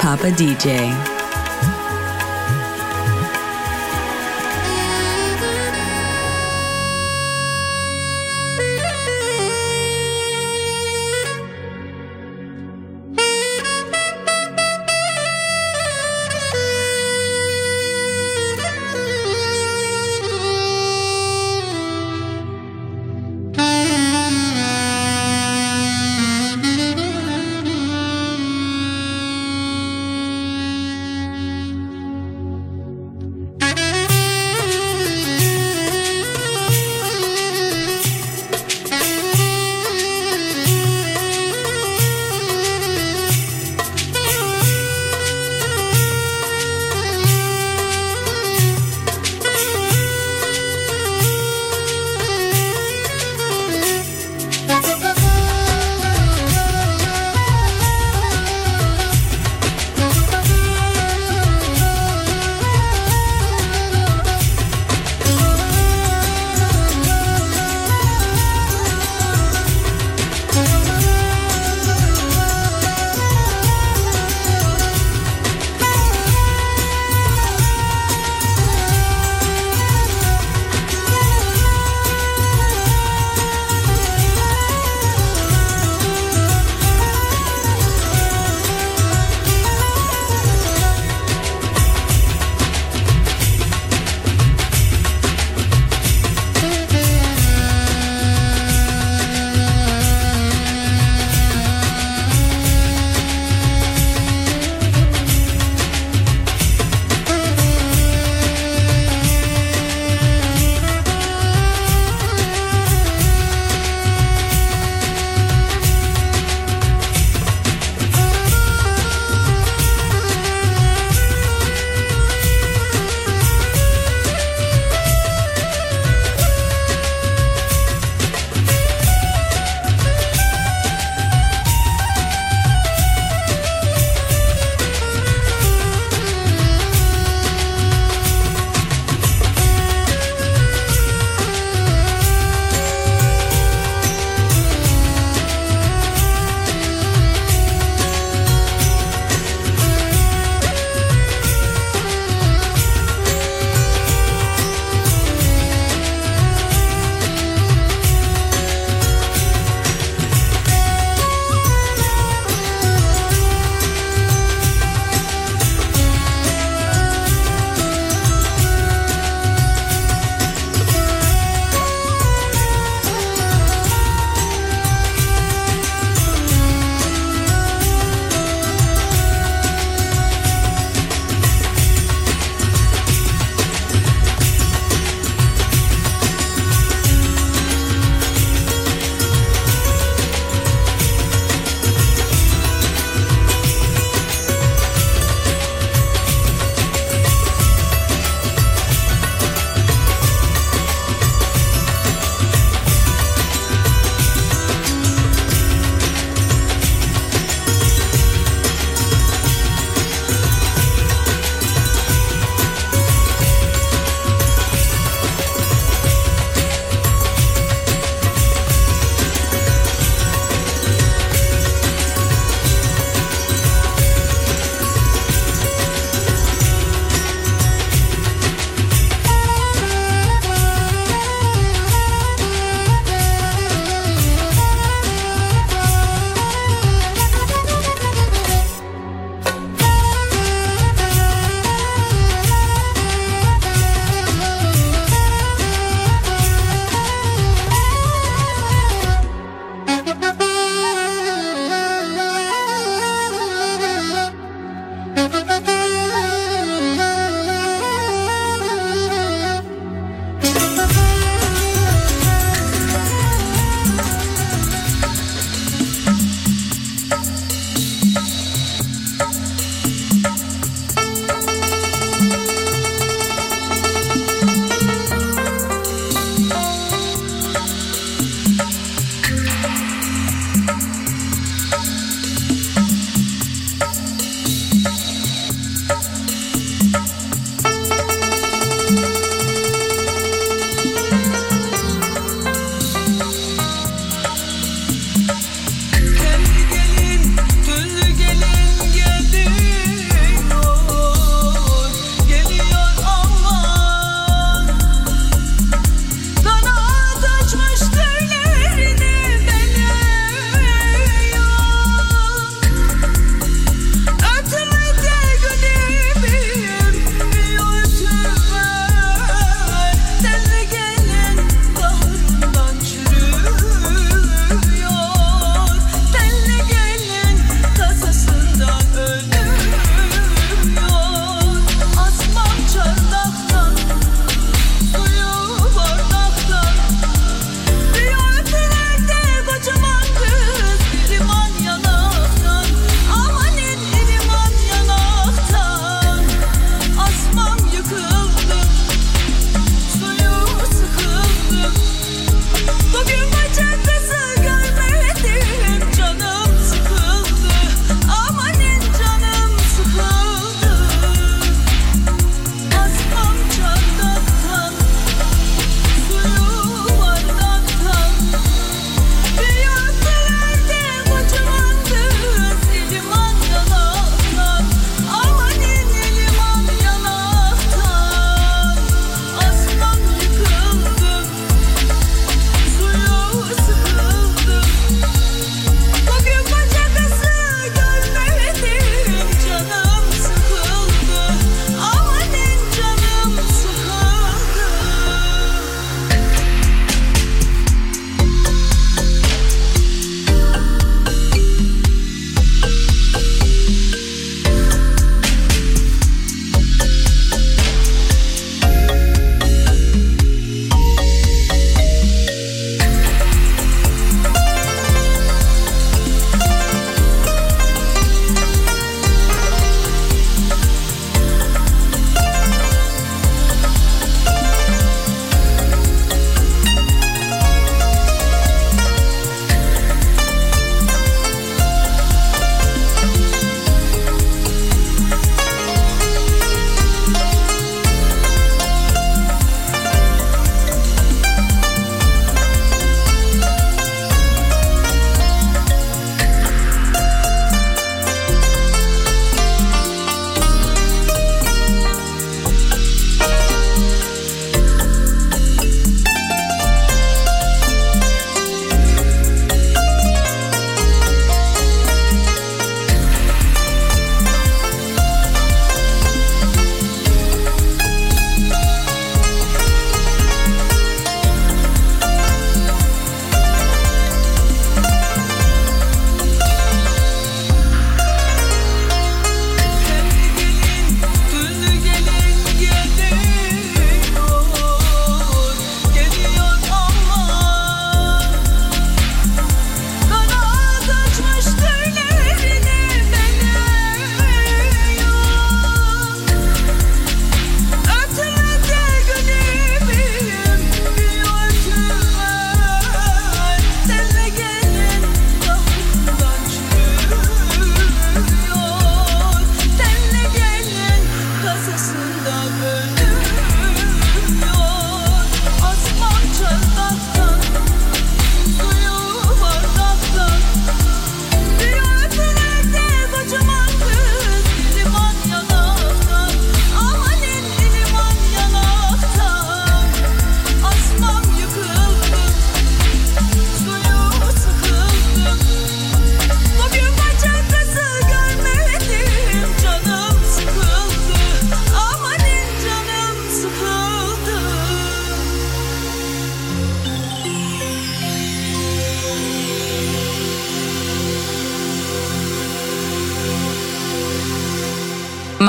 Papa DJ.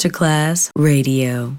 Masterclass Radio.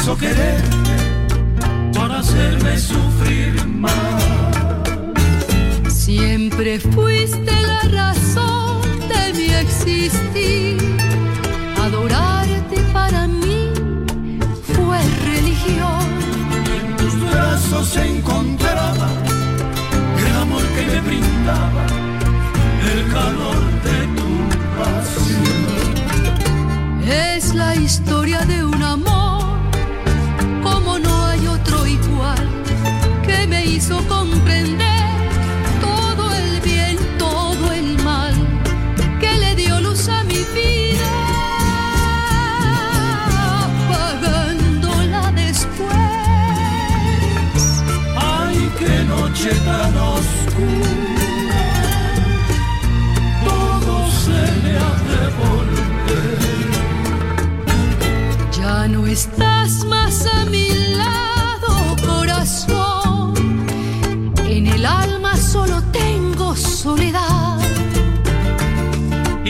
quiso querer por hacerme sufrir más. Siempre fuiste la razón de mi existir. Adorarte para mí fue religión. En tus brazos, Señor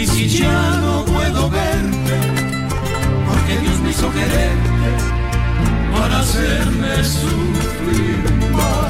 Y si ya no puedo verte, porque Dios me hizo quererte para hacerme sufrir más.